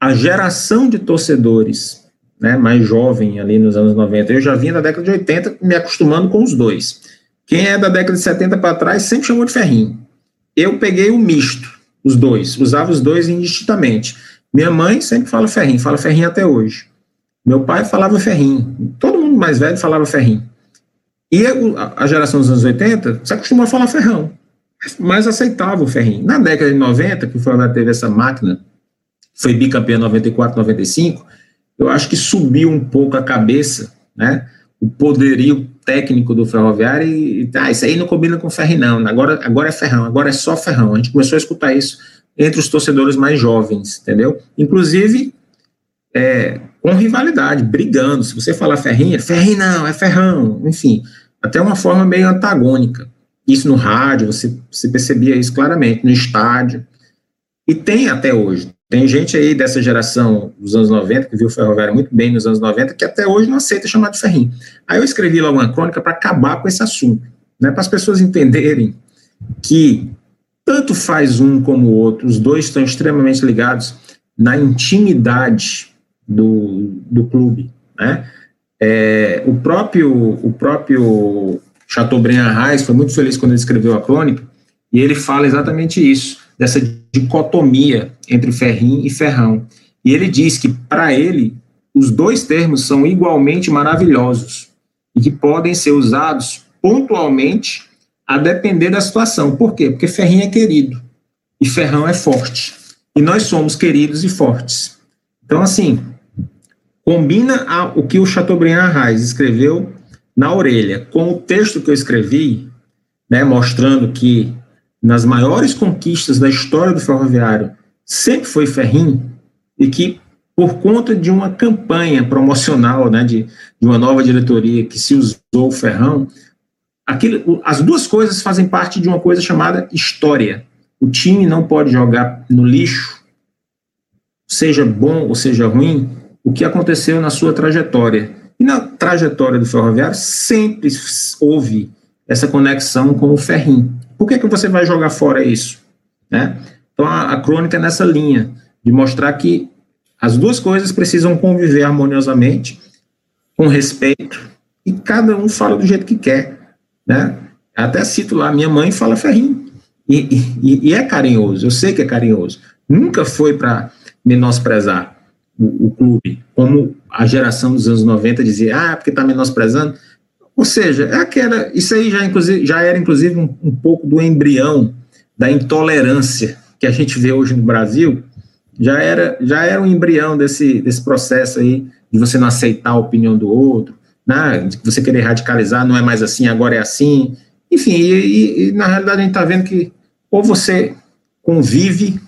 A geração de torcedores né, mais jovem ali nos anos 90, eu já vinha da década de 80 me acostumando com os dois. Quem é da década de 70 para trás sempre chamou de ferrinho. Eu peguei o misto, os dois, usava os dois indistintamente. Minha mãe sempre fala ferrinho, fala ferrinho até hoje. Meu pai falava ferrinho. Todo mundo mais velho falava ferrinho. E a geração dos anos 80 se acostumou a falar ferrão, mas aceitava o ferrinho. Na década de 90, que o Ferroviário teve essa máquina, foi bicampeão 94, 95, eu acho que subiu um pouco a cabeça, né? O poderio técnico do Ferroviário e, ah, isso aí não combina com ferrinho, não. Agora, agora é ferrão, agora é só ferrão. A gente começou a escutar isso entre os torcedores mais jovens, entendeu? Inclusive, é, com rivalidade, brigando. Se você falar ferrinha, ferrinho não, é ferrão, enfim, até uma forma meio antagônica. Isso no rádio, você, você percebia isso claramente, no estádio. E tem até hoje. Tem gente aí dessa geração dos anos 90, que viu o Ferroviário muito bem nos anos 90, que até hoje não aceita chamar de ferrinho. Aí eu escrevi lá uma crônica para acabar com esse assunto, né, para as pessoas entenderem que tanto faz um como o outro, os dois estão extremamente ligados na intimidade do, do clube, né? É, o próprio o próprio Chateaubriand Reis foi muito feliz quando ele escreveu a crônica e ele fala exatamente isso dessa dicotomia entre ferrim e ferrão e ele diz que para ele os dois termos são igualmente maravilhosos e que podem ser usados pontualmente a depender da situação. Por quê? Porque ferrinho é querido e ferrão é forte. E nós somos queridos e fortes. Então, assim, combina a, o que o Chateaubriand Arraes escreveu na orelha com o texto que eu escrevi, né, mostrando que nas maiores conquistas da história do ferroviário sempre foi ferrinho e que por conta de uma campanha promocional, né, de, de uma nova diretoria que se usou o ferrão, aquilo, as duas coisas fazem parte de uma coisa chamada história. O time não pode jogar no lixo, seja bom ou seja ruim, o que aconteceu na sua trajetória. E na trajetória do ferroviário sempre houve essa conexão com o ferrinho. Por que, que você vai jogar fora isso? né? Então a, a crônica é nessa linha de mostrar que as duas coisas precisam conviver harmoniosamente, com respeito, e cada um fala do jeito que quer, né? Até cito lá, minha mãe fala ferrinho, e, e, e é carinhoso, eu sei que é carinhoso. Nunca foi para menosprezar o, o, clube, como a geração dos anos 90 dizia, ah, porque está menosprezando. Ou seja, é aquela, isso aí já, inclusive, já era inclusive um, um pouco do embrião da intolerância que a gente vê hoje no Brasil, já era, já era um embrião desse, desse processo aí de você não aceitar a opinião do outro, né, de você querer radicalizar, não é mais assim, agora é assim. Enfim, e, e, na realidade a gente está vendo que ou você convive,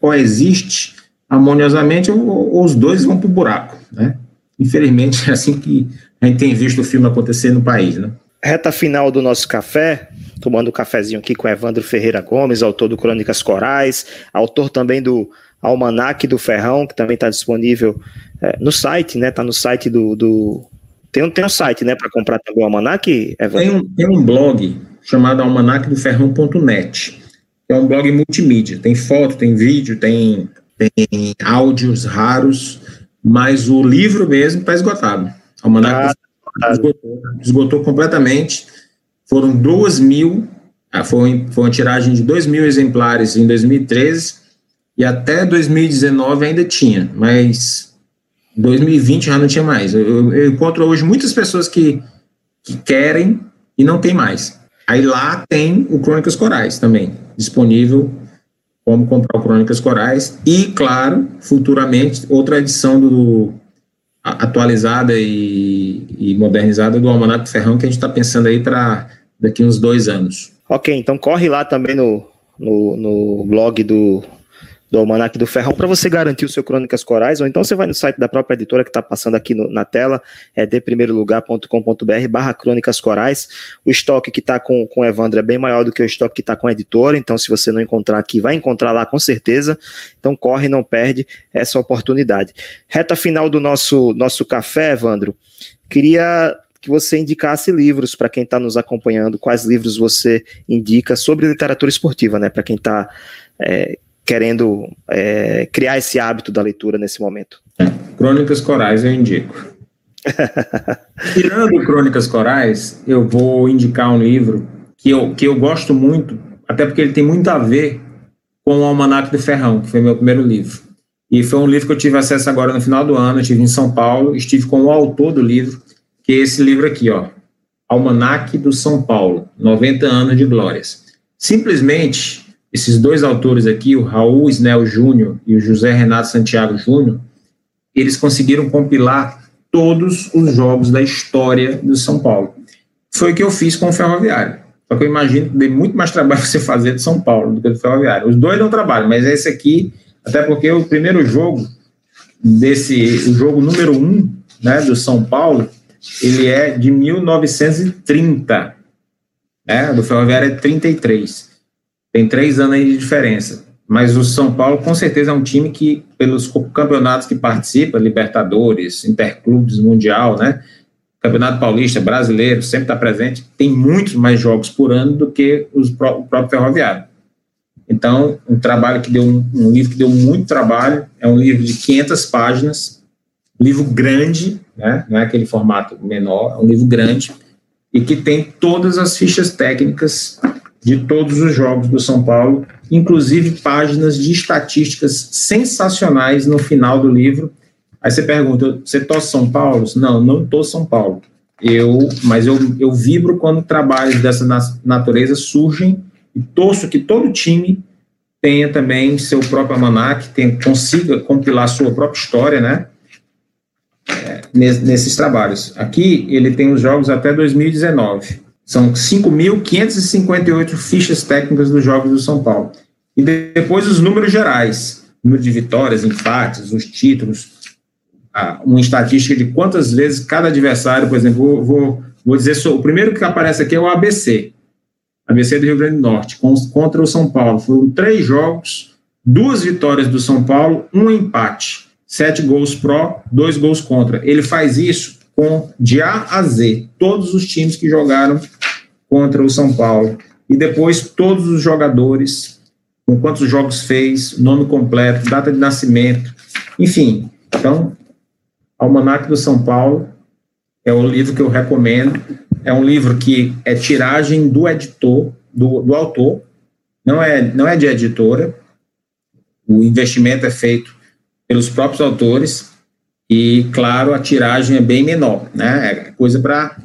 coexiste harmoniosamente, ou, ou os dois vão para o buraco. Né? Infelizmente, é assim que a gente tem visto o filme acontecer no país. Né? Reta final do nosso café, tomando um cafezinho aqui com Evandro Ferreira Gomes, autor do Crônicas Corais, autor também do Almanac do Ferrão, que também está disponível é, no site, né? Está no site do. do... Tem, um, tem um site, né, para comprar também o Almanac? Evandro? Tem um, tem um blog chamado almanacdoferrão.net, que é um blog multimídia. Tem foto, tem vídeo, tem, tem áudios raros, mas o livro mesmo está esgotado. Almanac ah, esgotou, esgotou completamente. Foram duas mil, ah, foi, foi uma tiragem de dois mil exemplares em 2013 e até 2019 ainda tinha, mas 2020 já não tinha mais. Eu, eu encontro hoje muitas pessoas que, que querem e não tem mais. Aí lá tem o Crônicas Corais também, disponível como comprar o Crônicas Corais e, claro, futuramente, outra edição do, atualizada e, e modernizada do Almanac Ferrão que a gente está pensando aí para daqui uns dois anos. Ok, então corre lá também no, no, no blog do do Almanac do Ferrão para você garantir o seu Crônicas Corais, ou então você vai no site da própria editora que está passando aqui no, na tela, é deprimeirolugar.com.br barra Crônicas Corais. O estoque que está com, com o Evandro é bem maior do que o estoque que está com a editora, então se você não encontrar aqui, vai encontrar lá com certeza. Então corre, não perde essa oportunidade. Reta final do nosso, nosso café, Evandro. Queria que você indicasse livros para quem está nos acompanhando, quais livros você indica sobre literatura esportiva, né? Para quem está é, querendo é, criar esse hábito da leitura nesse momento. Crônicas Corais eu indico. Tirando Crônicas Corais, eu vou indicar um livro que eu, que eu gosto muito, até porque ele tem muito a ver com o Almanac de Ferrão, que foi meu primeiro livro. E foi um livro que eu tive acesso agora no final do ano, eu estive em São Paulo, estive com o autor do livro, que é esse livro aqui, ó, Almanac do São Paulo, 90 anos de glórias. Simplesmente esses dois autores aqui, o Raul Snell Júnior e o José Renato Santiago Júnior, eles conseguiram compilar todos os jogos da história do São Paulo. Foi o que eu fiz com o Ferroviário. Só que eu imagino que dê muito mais trabalho você fazer de São Paulo do que do Ferroviário. Os dois dão trabalho, mas esse aqui, até porque o primeiro jogo desse, o jogo número um, né, do São Paulo, ele é de 1930. Né, do Ferroviário é 33. Tem três anos aí de diferença. Mas o São Paulo, com certeza, é um time que, pelos campeonatos que participa, Libertadores, Interclubes, Mundial, né? Campeonato Paulista, Brasileiro, sempre está presente, tem muitos mais jogos por ano do que os, o próprio Ferroviário. Então, um trabalho que deu um, um, livro que deu muito trabalho, é um livro de 500 páginas, livro grande, né? não é aquele formato menor, é um livro grande, e que tem todas as fichas técnicas de todos os jogos do São Paulo, inclusive páginas de estatísticas sensacionais no final do livro. Aí você pergunta, você torce São Paulo? Não, não torço São Paulo. Eu, mas eu, eu vibro quando trabalhos dessa natureza surgem e torço que todo time tenha também seu próprio almanac, tenha, consiga compilar sua própria história, né? É, nesses trabalhos. Aqui ele tem os jogos até 2019. São 5.558 fichas técnicas dos jogos do São Paulo. E depois os números gerais, número de vitórias, empates, os títulos, uma estatística de quantas vezes cada adversário, por exemplo, vou, vou, vou dizer, o primeiro que aparece aqui é o ABC, ABC do Rio Grande do Norte, contra o São Paulo. Foram três jogos, duas vitórias do São Paulo, um empate, sete gols pró, dois gols contra. Ele faz isso com de A a Z todos os times que jogaram contra o São Paulo e depois todos os jogadores com quantos jogos fez, nome completo, data de nascimento, enfim. Então, Almanac do São Paulo é o livro que eu recomendo. É um livro que é tiragem do editor, do, do autor, não é, não é de editora. O investimento é feito pelos próprios autores e, claro, a tiragem é bem menor, né? É coisa para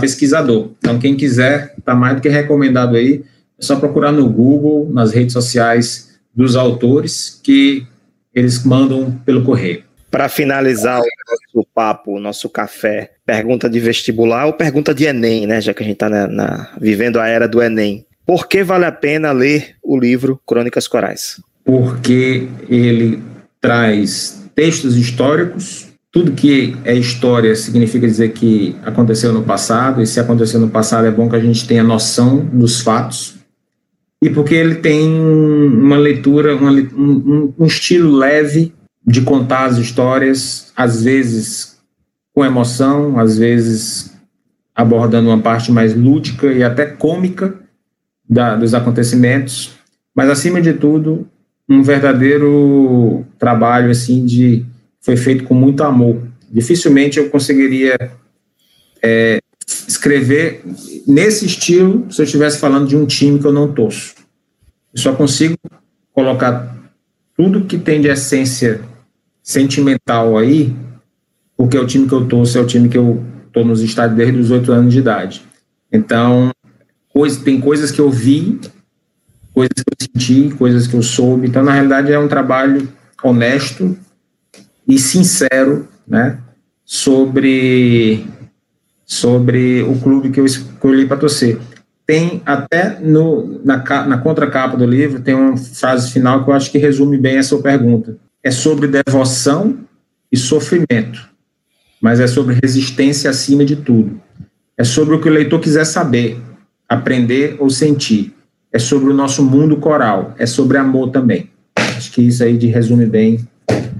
pesquisador. Então, quem quiser, está mais do que recomendado aí. É só procurar no Google, nas redes sociais dos autores, que eles mandam pelo correio. Para finalizar o nosso papo, o nosso café, pergunta de vestibular ou pergunta de Enem, né? Já que a gente está vivendo a era do Enem. Por que vale a pena ler o livro Crônicas Corais? Porque ele traz textos históricos. Tudo que é história significa dizer que aconteceu no passado, e se aconteceu no passado é bom que a gente tenha noção dos fatos. E porque ele tem uma leitura, uma, um, um estilo leve de contar as histórias, às vezes com emoção, às vezes abordando uma parte mais lúdica e até cômica da, dos acontecimentos, mas acima de tudo um verdadeiro trabalho assim de foi feito com muito amor. Dificilmente eu conseguiria é, escrever nesse estilo se eu estivesse falando de um time que eu não torço. Eu só consigo colocar tudo que tem de essência sentimental aí, porque o time que eu torço é o time que eu estou nos estádios desde os oito anos de idade. Então, coisa, tem coisas que eu vi, coisas que eu senti, coisas que eu soube. Então, na realidade, é um trabalho honesto e sincero, né, sobre sobre o clube que eu escolhi para torcer. Tem até no, na, na contracapa do livro, tem uma frase final que eu acho que resume bem a sua pergunta. É sobre devoção e sofrimento, mas é sobre resistência acima de tudo. É sobre o que o leitor quiser saber, aprender ou sentir. É sobre o nosso mundo coral, é sobre amor também. Acho que isso aí de resume bem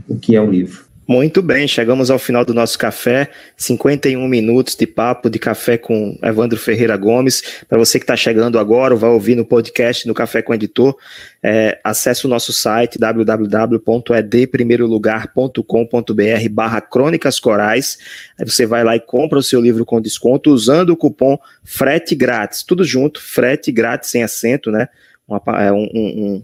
o que é o livro. Muito bem, chegamos ao final do nosso café. 51 minutos de papo de café com Evandro Ferreira Gomes. Para você que está chegando agora ou vai ouvir no podcast no Café com o Editor, é, acesse o nosso site www.edprimeirolugar.com.br barra Crônicas Corais. Aí você vai lá e compra o seu livro com desconto usando o cupom frete grátis. Tudo junto, frete grátis sem acento, né? Uma, é um, um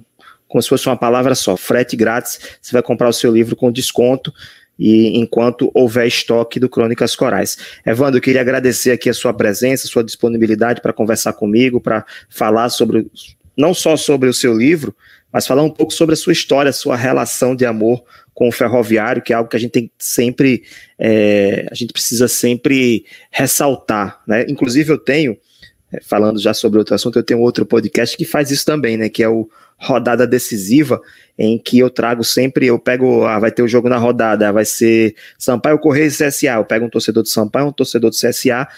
como se fosse uma palavra só, frete grátis, você vai comprar o seu livro com desconto e enquanto houver estoque do Crônicas Corais. Evandro, eu queria agradecer aqui a sua presença, sua disponibilidade para conversar comigo, para falar sobre, não só sobre o seu livro, mas falar um pouco sobre a sua história, a sua relação de amor com o ferroviário, que é algo que a gente tem sempre, é, a gente precisa sempre ressaltar, né? Inclusive eu tenho, falando já sobre outro assunto, eu tenho outro podcast que faz isso também, né? Que é o rodada decisiva, em que eu trago sempre, eu pego, ah, vai ter o jogo na rodada, vai ser Sampaio Correia e CSA, eu pego um torcedor do Sampaio, um torcedor do CSA,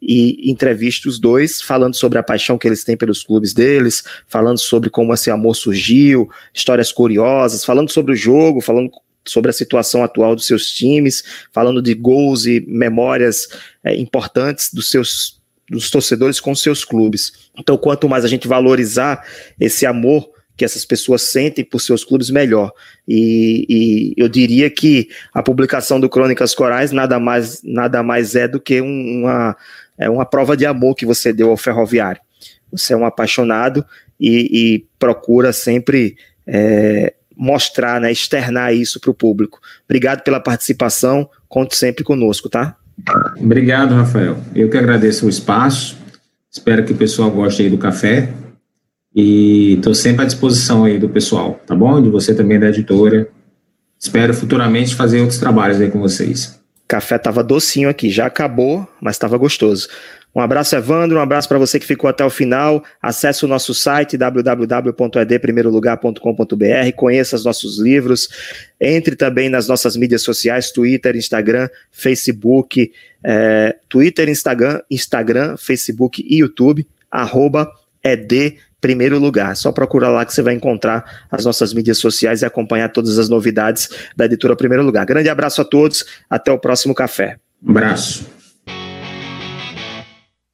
e entrevisto os dois, falando sobre a paixão que eles têm pelos clubes deles, falando sobre como esse amor surgiu, histórias curiosas, falando sobre o jogo, falando sobre a situação atual dos seus times, falando de gols e memórias é, importantes dos seus dos torcedores com seus clubes. Então, quanto mais a gente valorizar esse amor que essas pessoas sentem por seus clubes melhor. E, e, eu diria que a publicação do Crônicas Corais nada mais, nada mais é do que uma, é uma prova de amor que você deu ao ferroviário. Você é um apaixonado e, e procura sempre é, mostrar, né, externar isso para o público. Obrigado pela participação, conte sempre conosco, tá? Obrigado, Rafael. Eu que agradeço o espaço. Espero que o pessoal goste aí do café. E estou sempre à disposição aí do pessoal, tá bom? De você também da editora. Espero futuramente fazer outros trabalhos aí com vocês. Café tava docinho aqui, já acabou, mas estava gostoso. Um abraço, Evandro, um abraço para você que ficou até o final. Acesse o nosso site www.edprimeirolugar.com.br, conheça os nossos livros, entre também nas nossas mídias sociais, Twitter, Instagram, Facebook, é, Twitter, Instagram, Instagram, Facebook e YouTube, arroba ED primeiro lugar. Só procura lá que você vai encontrar as nossas mídias sociais e acompanhar todas as novidades da editora Primeiro Lugar. Grande abraço a todos, até o próximo café. Um abraço.